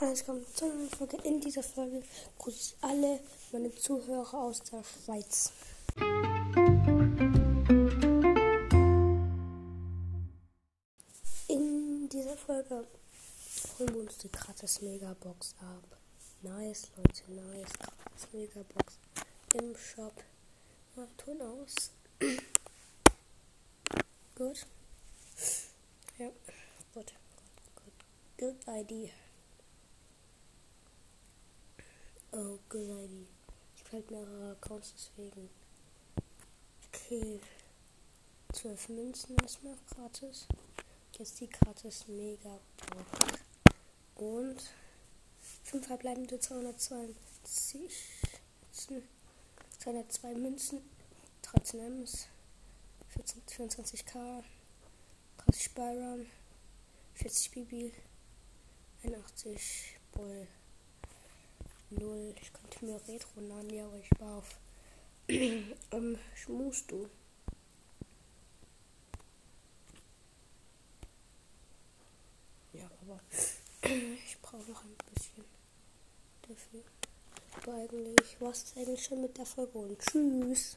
Hallo, willkommen zu einer neuen Folge. In dieser Folge grüße ich alle meine Zuhörer aus der Schweiz. In dieser Folge holen wir uns die gratis Megabox ab. Nice, Leute, nice. Gratis Megabox im Shop. Mal Ton aus. gut. Ja, gut, gut, gut. Good idea. Oh, good idea. Ich habe halt mehrere Accounts, deswegen. Okay. 12 Münzen erstmal gratis. Jetzt die gratis Mega Box. Und 5 verbleibende 220 202 Münzen, 13 Ms, 14, 24k, 30 Byron, 40 Bibi, 81 Boy. 0. Ich könnte mir Retro nennen, aber ich war auf ähm, schmust du. Ja, aber ich brauche noch ein bisschen dafür. Aber eigentlich war es eigentlich schon mit der Folge und tschüss.